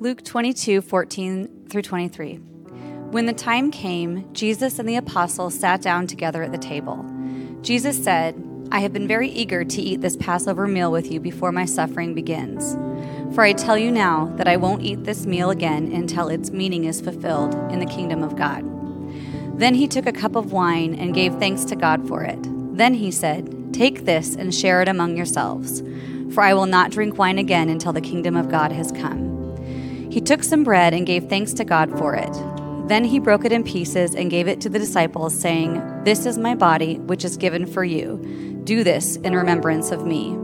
Luke 22, 14 through 23. When the time came, Jesus and the apostles sat down together at the table. Jesus said, I have been very eager to eat this Passover meal with you before my suffering begins. For I tell you now that I won't eat this meal again until its meaning is fulfilled in the kingdom of God. Then he took a cup of wine and gave thanks to God for it. Then he said, Take this and share it among yourselves, for I will not drink wine again until the kingdom of God has come. He took some bread and gave thanks to God for it. Then he broke it in pieces and gave it to the disciples, saying, This is my body, which is given for you. Do this in remembrance of me.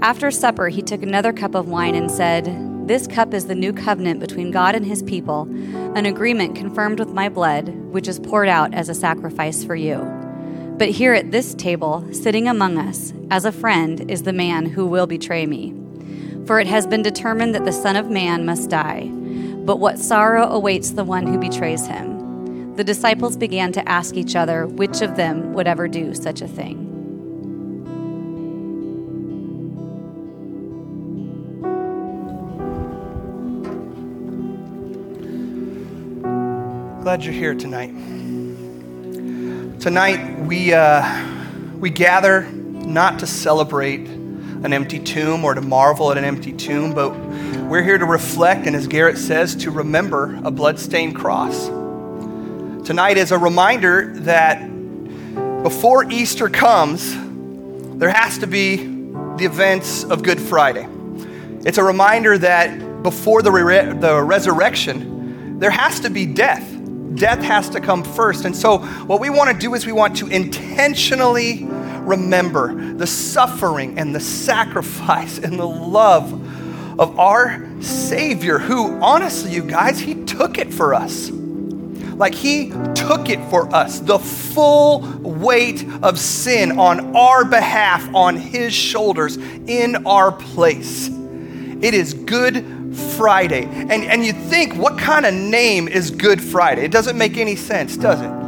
After supper, he took another cup of wine and said, this cup is the new covenant between God and his people, an agreement confirmed with my blood, which is poured out as a sacrifice for you. But here at this table, sitting among us, as a friend, is the man who will betray me. For it has been determined that the Son of Man must die. But what sorrow awaits the one who betrays him? The disciples began to ask each other which of them would ever do such a thing. Glad you're here tonight. Tonight, we, uh, we gather not to celebrate an empty tomb or to marvel at an empty tomb, but we're here to reflect, and as Garrett says, to remember a bloodstained cross. Tonight is a reminder that before Easter comes, there has to be the events of Good Friday. It's a reminder that before the, re- the resurrection, there has to be death death has to come first. And so, what we want to do is we want to intentionally remember the suffering and the sacrifice and the love of our Savior, who, honestly, you guys, He took it for us. Like He took it for us, the full weight of sin on our behalf, on His shoulders, in our place. It is good Friday. And, and you think, what kind of name is Good Friday? It doesn't make any sense, does it?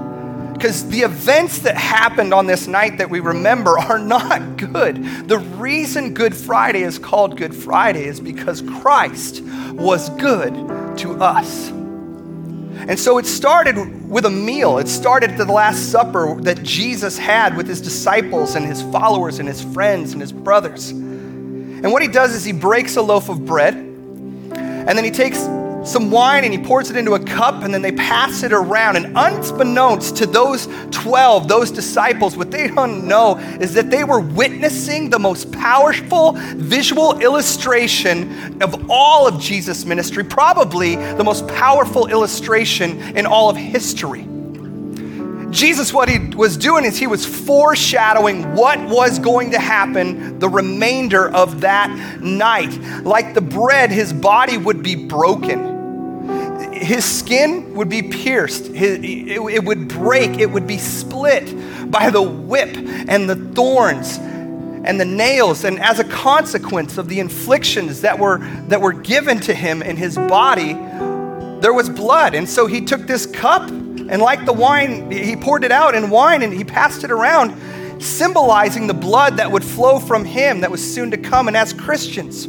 Because the events that happened on this night that we remember are not good. The reason Good Friday is called Good Friday is because Christ was good to us. And so it started with a meal. It started at the Last Supper that Jesus had with his disciples and his followers and his friends and his brothers. And what he does is he breaks a loaf of bread and then he takes some wine and he pours it into a cup and then they pass it around. And unbeknownst to those 12, those disciples, what they don't know is that they were witnessing the most powerful visual illustration of all of Jesus' ministry, probably the most powerful illustration in all of history. Jesus, what he was doing is he was foreshadowing what was going to happen the remainder of that night. Like the bread, his body would be broken, his skin would be pierced, his, it, it would break, it would be split by the whip and the thorns and the nails and as a consequence of the inflictions that were that were given to him in his body there was blood and so he took this cup and like the wine, he poured it out in wine and he passed it around, symbolizing the blood that would flow from him that was soon to come. And as Christians,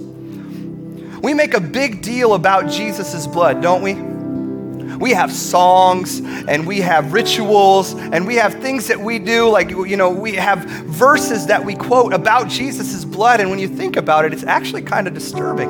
we make a big deal about Jesus' blood, don't we? We have songs and we have rituals and we have things that we do, like, you know, we have verses that we quote about Jesus' blood. And when you think about it, it's actually kind of disturbing,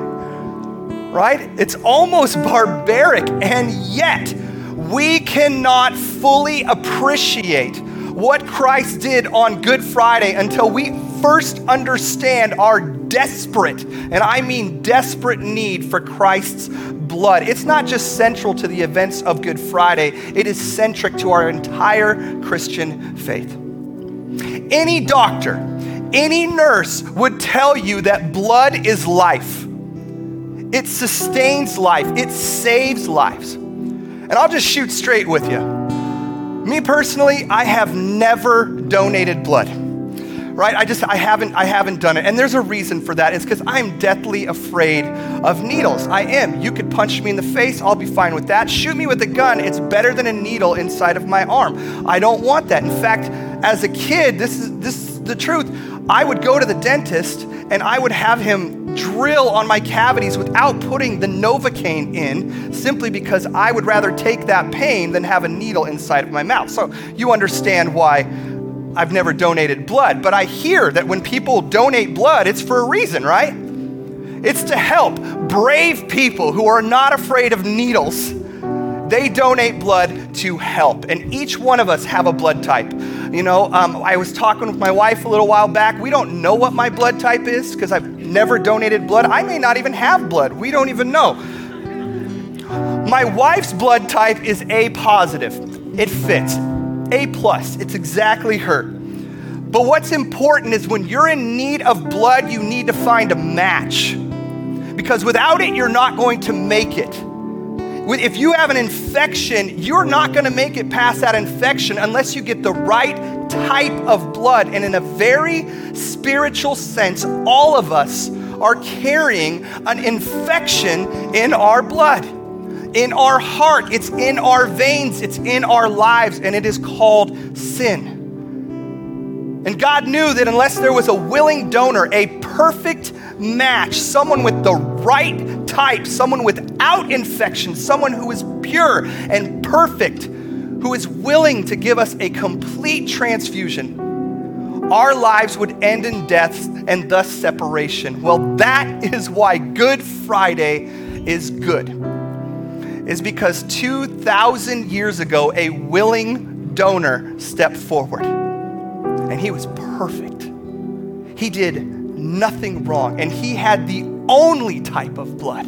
right? It's almost barbaric. And yet, we cannot fully appreciate what Christ did on Good Friday until we first understand our desperate, and I mean desperate need for Christ's blood. It's not just central to the events of Good Friday, it is centric to our entire Christian faith. Any doctor, any nurse would tell you that blood is life. It sustains life, it saves lives. And I'll just shoot straight with you. Me personally, I have never donated blood. Right? I just I haven't I haven't done it. And there's a reason for that. It's cuz I'm deathly afraid of needles. I am. You could punch me in the face, I'll be fine with that. Shoot me with a gun, it's better than a needle inside of my arm. I don't want that. In fact, as a kid, this is this is the truth. I would go to the dentist and I would have him drill on my cavities without putting the Novocaine in simply because I would rather take that pain than have a needle inside of my mouth. So you understand why I've never donated blood. But I hear that when people donate blood, it's for a reason, right? It's to help brave people who are not afraid of needles. They donate blood to help, and each one of us have a blood type. You know, um, I was talking with my wife a little while back. We don't know what my blood type is because I've never donated blood. I may not even have blood. We don't even know. My wife's blood type is A positive. It fits. A plus. It's exactly her. But what's important is when you're in need of blood, you need to find a match. Because without it, you're not going to make it. If you have an infection, you're not going to make it past that infection unless you get the right type of blood. And in a very spiritual sense, all of us are carrying an infection in our blood, in our heart. It's in our veins, it's in our lives, and it is called sin. And God knew that unless there was a willing donor, a perfect match, someone with the right type, someone without infection, someone who is pure and perfect, who is willing to give us a complete transfusion, our lives would end in death and thus separation. Well, that is why Good Friday is good. Is because 2,000 years ago, a willing donor stepped forward and he was perfect. He did nothing wrong, and he had the only type of blood,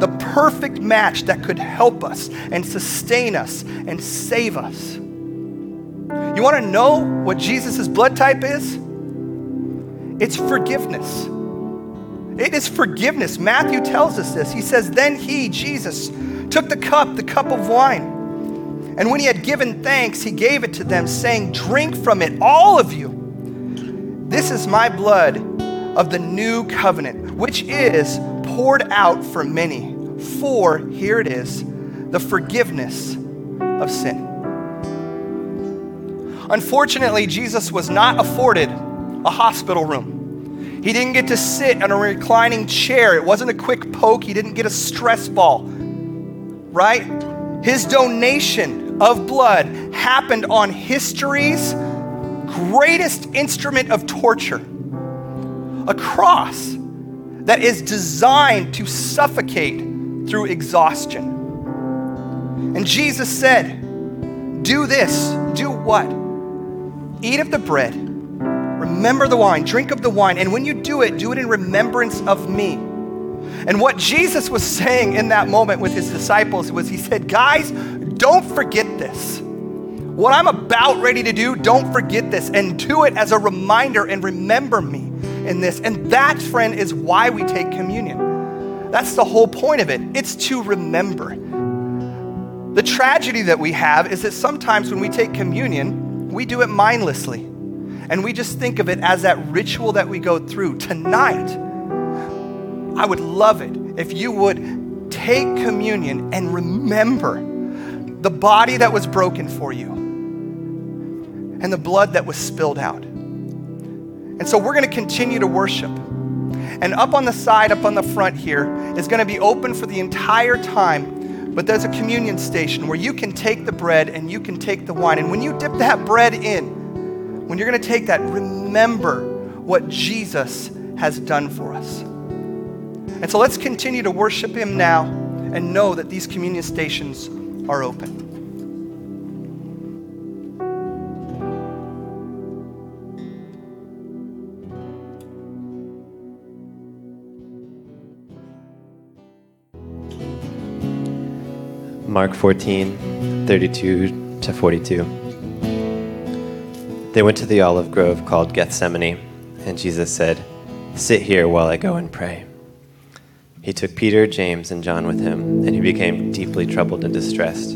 the perfect match that could help us and sustain us and save us. You want to know what Jesus' blood type is? It's forgiveness. It is forgiveness. Matthew tells us this. He says, Then he, Jesus, took the cup, the cup of wine and when he had given thanks, he gave it to them, saying, Drink from it, all of you. This is my blood of the new covenant, which is poured out for many. For, here it is, the forgiveness of sin. Unfortunately, Jesus was not afforded a hospital room. He didn't get to sit in a reclining chair. It wasn't a quick poke. He didn't get a stress ball, right? His donation of blood happened on history's greatest instrument of torture a cross that is designed to suffocate through exhaustion. And Jesus said, Do this. Do what? Eat of the bread, remember the wine, drink of the wine, and when you do it, do it in remembrance of me. And what Jesus was saying in that moment with his disciples was, He said, Guys, don't forget this. What I'm about ready to do, don't forget this and do it as a reminder and remember me in this. And that, friend, is why we take communion. That's the whole point of it. It's to remember. The tragedy that we have is that sometimes when we take communion, we do it mindlessly. And we just think of it as that ritual that we go through. Tonight, I would love it if you would take communion and remember the body that was broken for you and the blood that was spilled out. And so we're going to continue to worship. And up on the side, up on the front here, is going to be open for the entire time. But there's a communion station where you can take the bread and you can take the wine. And when you dip that bread in, when you're going to take that, remember what Jesus has done for us. And so let's continue to worship Him now and know that these communion stations are open. Mark 14, 32 to 42. They went to the olive grove called Gethsemane, and Jesus said, Sit here while I go and pray. He took Peter, James, and John with him, and he became deeply troubled and distressed.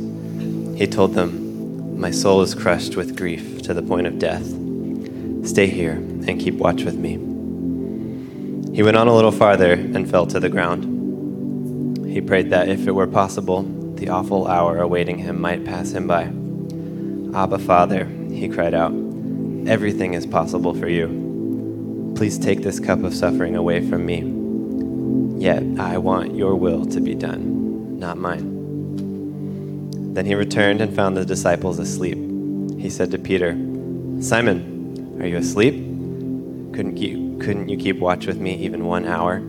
He told them, My soul is crushed with grief to the point of death. Stay here and keep watch with me. He went on a little farther and fell to the ground. He prayed that if it were possible, the awful hour awaiting him might pass him by. Abba, Father, he cried out, everything is possible for you. Please take this cup of suffering away from me Yet I want your will to be done, not mine. Then he returned and found the disciples asleep. He said to Peter, Simon, are you asleep? Couldn't you, couldn't you keep watch with me even one hour?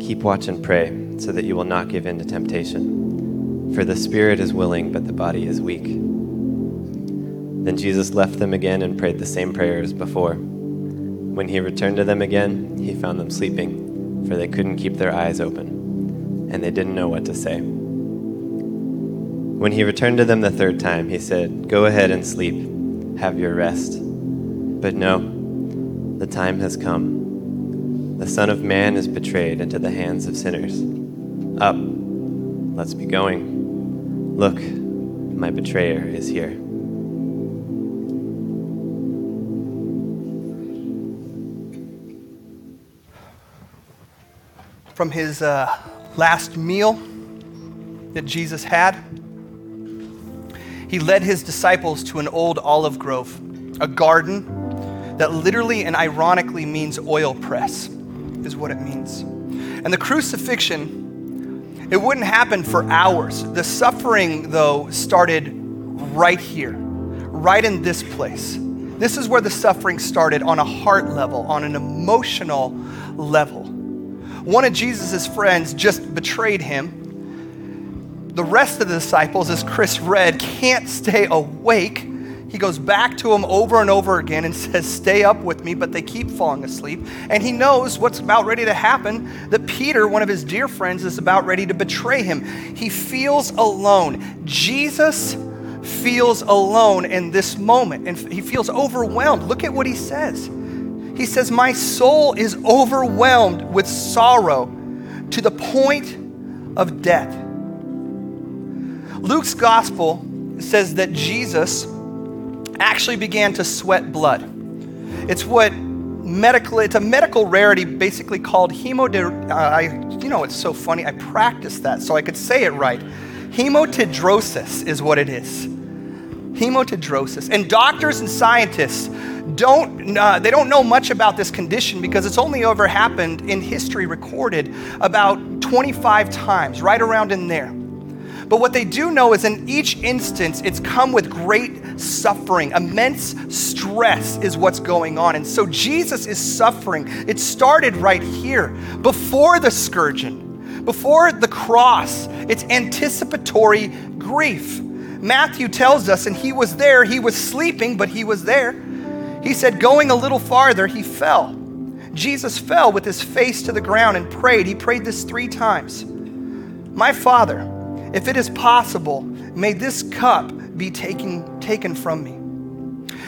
Keep watch and pray, so that you will not give in to temptation. For the spirit is willing, but the body is weak. Then Jesus left them again and prayed the same prayer as before. When he returned to them again, he found them sleeping, for they couldn't keep their eyes open, and they didn't know what to say. When he returned to them the third time, he said, Go ahead and sleep, have your rest. But no, the time has come. The Son of Man is betrayed into the hands of sinners. Up, let's be going. Look, my betrayer is here. From his uh, last meal that Jesus had, he led his disciples to an old olive grove, a garden that literally and ironically means oil press, is what it means. And the crucifixion, it wouldn't happen for hours. The suffering, though, started right here, right in this place. This is where the suffering started on a heart level, on an emotional level. One of Jesus' friends just betrayed him. The rest of the disciples, as Chris read, can't stay awake. He goes back to them over and over again and says, Stay up with me, but they keep falling asleep. And he knows what's about ready to happen that Peter, one of his dear friends, is about ready to betray him. He feels alone. Jesus feels alone in this moment and he feels overwhelmed. Look at what he says. He says, My soul is overwhelmed with sorrow to the point of death. Luke's gospel says that Jesus actually began to sweat blood. It's what medical it's a medical rarity basically called hemod uh, I you know it's so funny I practiced that so I could say it right. Hematidrosis is what it is. Hematidrosis. And doctors and scientists don't uh, they don't know much about this condition because it's only ever happened in history recorded about 25 times right around in there. But what they do know is in each instance it's come with great suffering. Immense stress is what's going on. And so jesus is suffering. It started right here before the scourging before the cross. It's anticipatory grief. Matthew tells us and he was there. He was sleeping but he was there he said, going a little farther, he fell. Jesus fell with his face to the ground and prayed. He prayed this three times My Father, if it is possible, may this cup be taken, taken from me.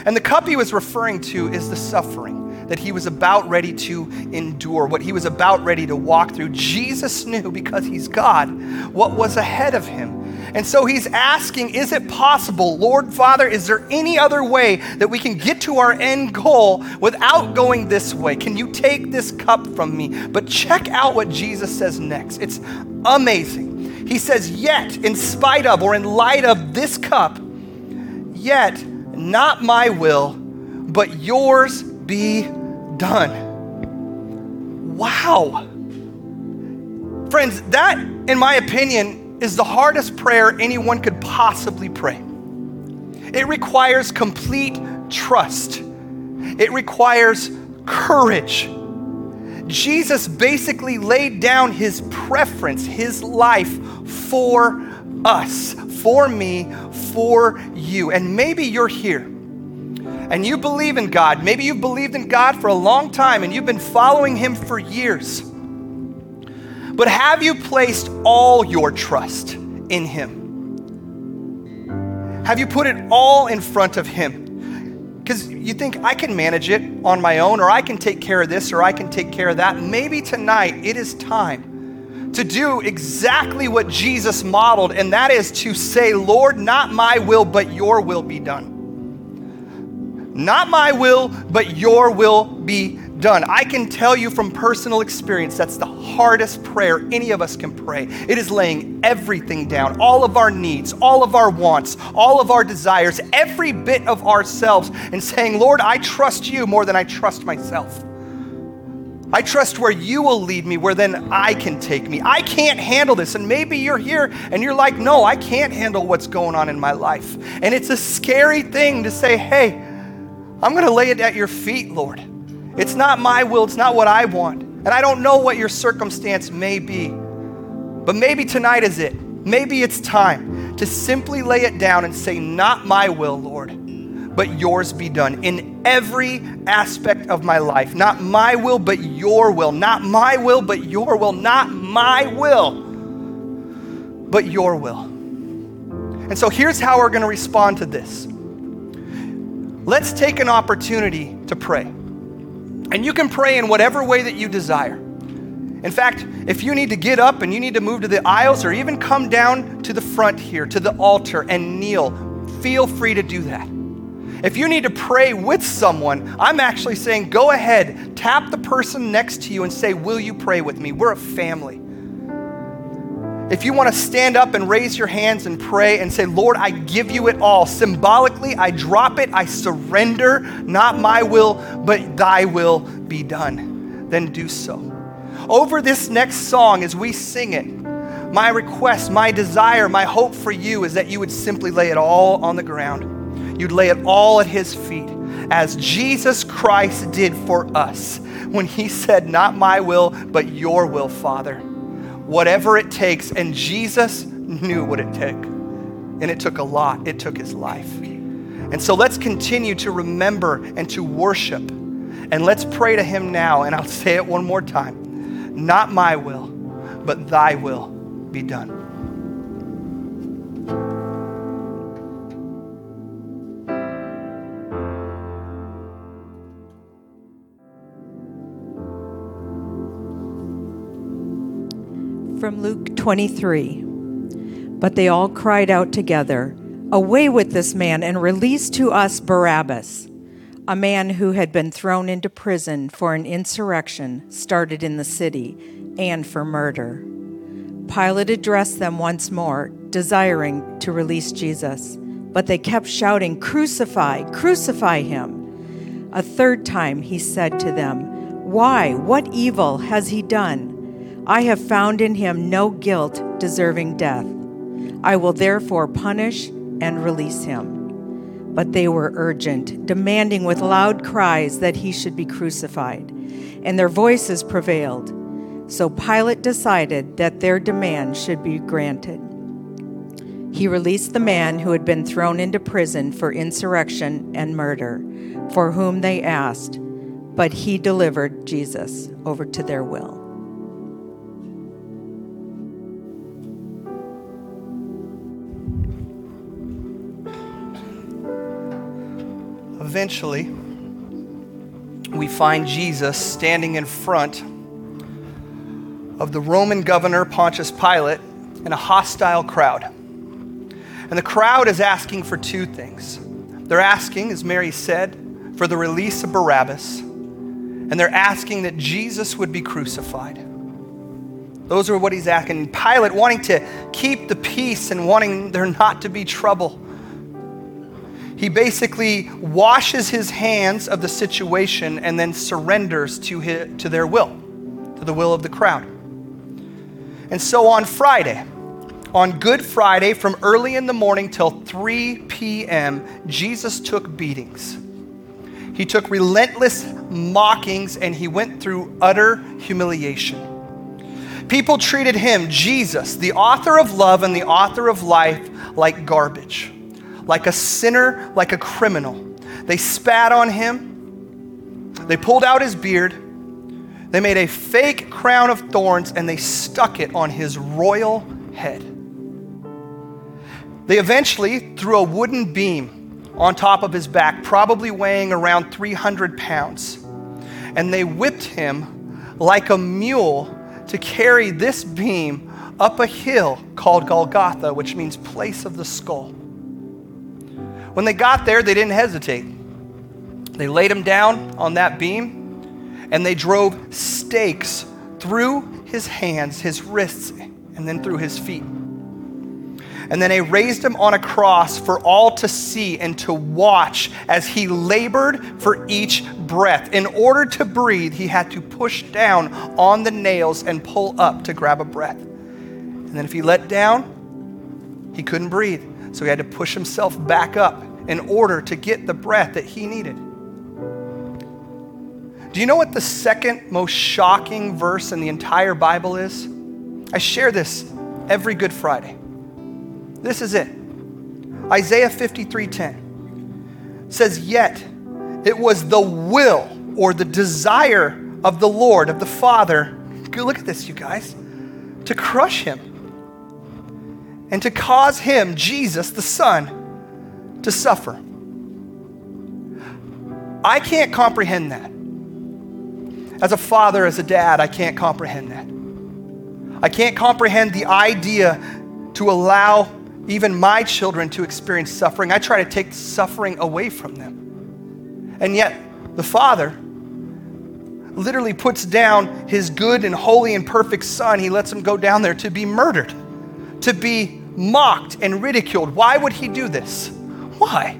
And the cup he was referring to is the suffering that he was about ready to endure, what he was about ready to walk through. Jesus knew, because he's God, what was ahead of him. And so he's asking, Is it possible, Lord Father, is there any other way that we can get to our end goal without going this way? Can you take this cup from me? But check out what Jesus says next. It's amazing. He says, Yet, in spite of or in light of this cup, yet not my will, but yours be done. Wow. Friends, that, in my opinion, is the hardest prayer anyone could possibly pray. It requires complete trust, it requires courage. Jesus basically laid down his preference, his life for us, for me, for you. And maybe you're here and you believe in God. Maybe you've believed in God for a long time and you've been following Him for years. But have you placed all your trust in Him? Have you put it all in front of Him? Because you think, I can manage it on my own, or I can take care of this, or I can take care of that. Maybe tonight it is time to do exactly what Jesus modeled, and that is to say, Lord, not my will, but your will be done. Not my will, but your will be done. I can tell you from personal experience that's the hardest prayer any of us can pray. It is laying everything down, all of our needs, all of our wants, all of our desires, every bit of ourselves, and saying, Lord, I trust you more than I trust myself. I trust where you will lead me, where then I can take me. I can't handle this. And maybe you're here and you're like, no, I can't handle what's going on in my life. And it's a scary thing to say, hey, I'm going to lay it at your feet, Lord. It's not my will, it's not what I want. And I don't know what your circumstance may be. But maybe tonight is it. Maybe it's time to simply lay it down and say, Not my will, Lord, but yours be done in every aspect of my life. Not my will, but your will. Not my will, but your will. Not my will, but your will. And so here's how we're going to respond to this. Let's take an opportunity to pray. And you can pray in whatever way that you desire. In fact, if you need to get up and you need to move to the aisles or even come down to the front here, to the altar and kneel, feel free to do that. If you need to pray with someone, I'm actually saying go ahead, tap the person next to you and say, Will you pray with me? We're a family. If you want to stand up and raise your hands and pray and say, Lord, I give you it all. Symbolically, I drop it, I surrender, not my will, but thy will be done, then do so. Over this next song, as we sing it, my request, my desire, my hope for you is that you would simply lay it all on the ground. You'd lay it all at his feet, as Jesus Christ did for us when he said, Not my will, but your will, Father whatever it takes. And Jesus knew what it took. And it took a lot, it took his life. And so let's continue to remember and to worship. And let's pray to him now. And I'll say it one more time Not my will, but thy will be done. From Luke 23. But they all cried out together, Away with this man, and release to us Barabbas, a man who had been thrown into prison for an insurrection started in the city and for murder. Pilate addressed them once more, desiring to release Jesus, but they kept shouting, Crucify, crucify him. A third time he said to them, Why, what evil has he done? I have found in him no guilt deserving death. I will therefore punish and release him. But they were urgent, demanding with loud cries that he should be crucified, and their voices prevailed. So Pilate decided that their demand should be granted. He released the man who had been thrown into prison for insurrection and murder, for whom they asked, but he delivered Jesus over to their will. Eventually, we find Jesus standing in front of the Roman governor Pontius Pilate and a hostile crowd. And the crowd is asking for two things. They're asking, as Mary said, for the release of Barabbas, and they're asking that Jesus would be crucified. Those are what he's asking. Pilate wanting to keep the peace and wanting there not to be trouble he basically washes his hands of the situation and then surrenders to, his, to their will, to the will of the crowd. And so on Friday, on Good Friday, from early in the morning till 3 p.m., Jesus took beatings. He took relentless mockings and he went through utter humiliation. People treated him, Jesus, the author of love and the author of life, like garbage like a sinner, like a criminal. They spat on him, they pulled out his beard, they made a fake crown of thorns, and they stuck it on his royal head. They eventually threw a wooden beam on top of his back, probably weighing around 300 pounds, and they whipped him like a mule to carry this beam up a hill called Golgotha, which means place of the skull. When they got there, they didn't hesitate. They laid him down on that beam and they drove stakes through his hands, his wrists, and then through his feet. And then they raised him on a cross for all to see and to watch as he labored for each breath. In order to breathe, he had to push down on the nails and pull up to grab a breath. And then if he let down, he couldn't breathe. So he had to push himself back up in order to get the breath that he needed. Do you know what the second most shocking verse in the entire Bible is? I share this every Good Friday. This is it. Isaiah 53:10 says, "Yet it was the will or the desire of the Lord, of the Father, look at this, you guys, to crush him and to cause him, Jesus, the Son, to suffer. I can't comprehend that. As a father, as a dad, I can't comprehend that. I can't comprehend the idea to allow even my children to experience suffering. I try to take suffering away from them. And yet, the Father literally puts down his good and holy and perfect Son. He lets him go down there to be murdered, to be mocked and ridiculed. Why would he do this? Why?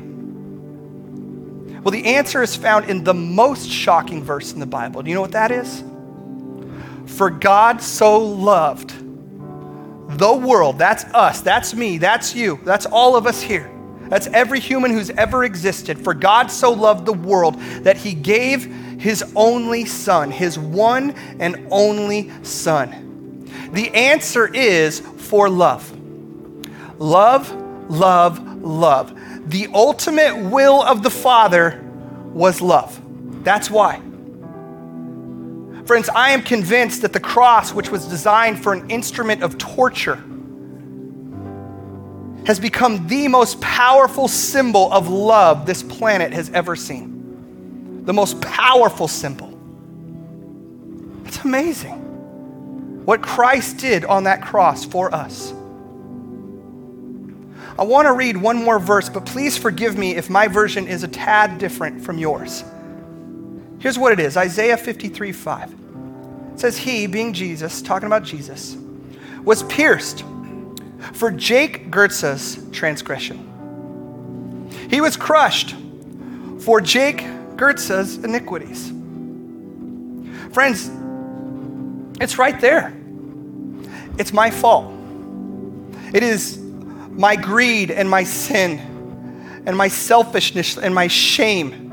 Well, the answer is found in the most shocking verse in the Bible. Do you know what that is? For God so loved the world, that's us, that's me, that's you, that's all of us here. That's every human who's ever existed. For God so loved the world that he gave his only son, his one and only son. The answer is for love. Love, love, love. The ultimate will of the Father was love. That's why. Friends, I am convinced that the cross, which was designed for an instrument of torture, has become the most powerful symbol of love this planet has ever seen. The most powerful symbol. It's amazing what Christ did on that cross for us. I want to read one more verse, but please forgive me if my version is a tad different from yours. Here's what it is Isaiah 53 5. It says, He, being Jesus, talking about Jesus, was pierced for Jake Gertza's transgression. He was crushed for Jake Gertza's iniquities. Friends, it's right there. It's my fault. It is my greed and my sin and my selfishness and my shame.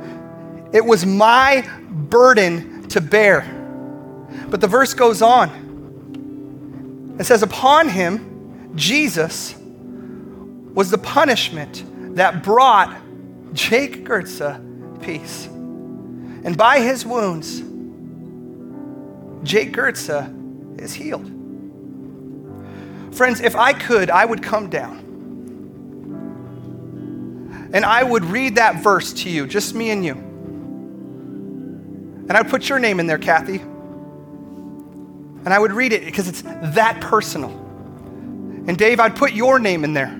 It was my burden to bear. But the verse goes on. It says, Upon him, Jesus, was the punishment that brought Jake Gertza peace. And by his wounds, Jake Gertza uh, is healed. Friends, if I could, I would come down and I would read that verse to you, just me and you. And I'd put your name in there, Kathy. And I would read it because it's that personal. And Dave, I'd put your name in there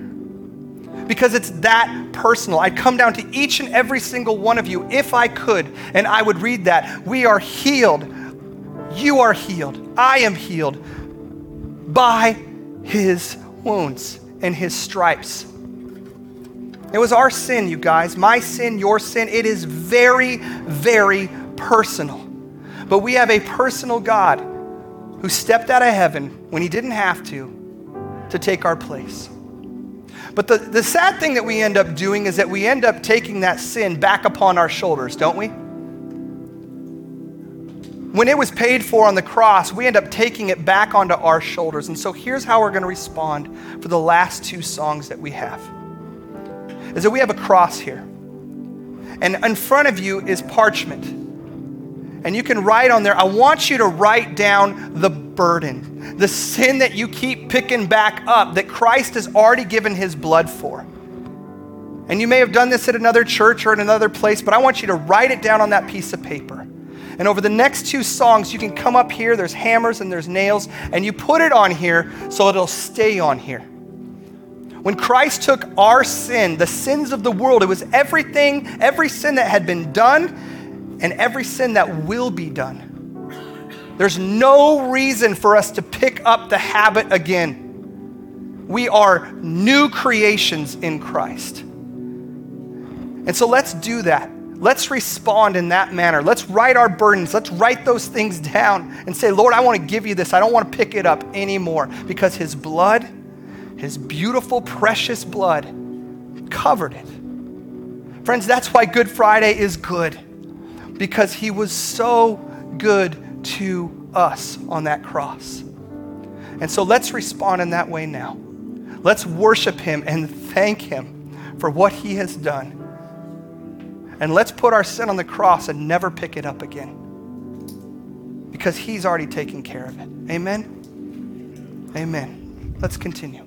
because it's that personal. I'd come down to each and every single one of you if I could, and I would read that. We are healed. You are healed. I am healed by his wounds and his stripes. It was our sin, you guys. My sin, your sin. It is very, very personal. But we have a personal God who stepped out of heaven when he didn't have to to take our place. But the, the sad thing that we end up doing is that we end up taking that sin back upon our shoulders, don't we? When it was paid for on the cross, we end up taking it back onto our shoulders. And so here's how we're going to respond for the last two songs that we have is that we have a cross here. And in front of you is parchment. And you can write on there, I want you to write down the burden, the sin that you keep picking back up that Christ has already given his blood for. And you may have done this at another church or in another place, but I want you to write it down on that piece of paper. And over the next two songs, you can come up here, there's hammers and there's nails, and you put it on here so it'll stay on here. When Christ took our sin, the sins of the world, it was everything, every sin that had been done and every sin that will be done. There's no reason for us to pick up the habit again. We are new creations in Christ. And so let's do that. Let's respond in that manner. Let's write our burdens. Let's write those things down and say, Lord, I want to give you this. I don't want to pick it up anymore because His blood, His beautiful, precious blood, covered it. Friends, that's why Good Friday is good because He was so good to us on that cross. And so let's respond in that way now. Let's worship Him and thank Him for what He has done. And let's put our sin on the cross and never pick it up again because He's already taken care of it. Amen? Amen. Let's continue.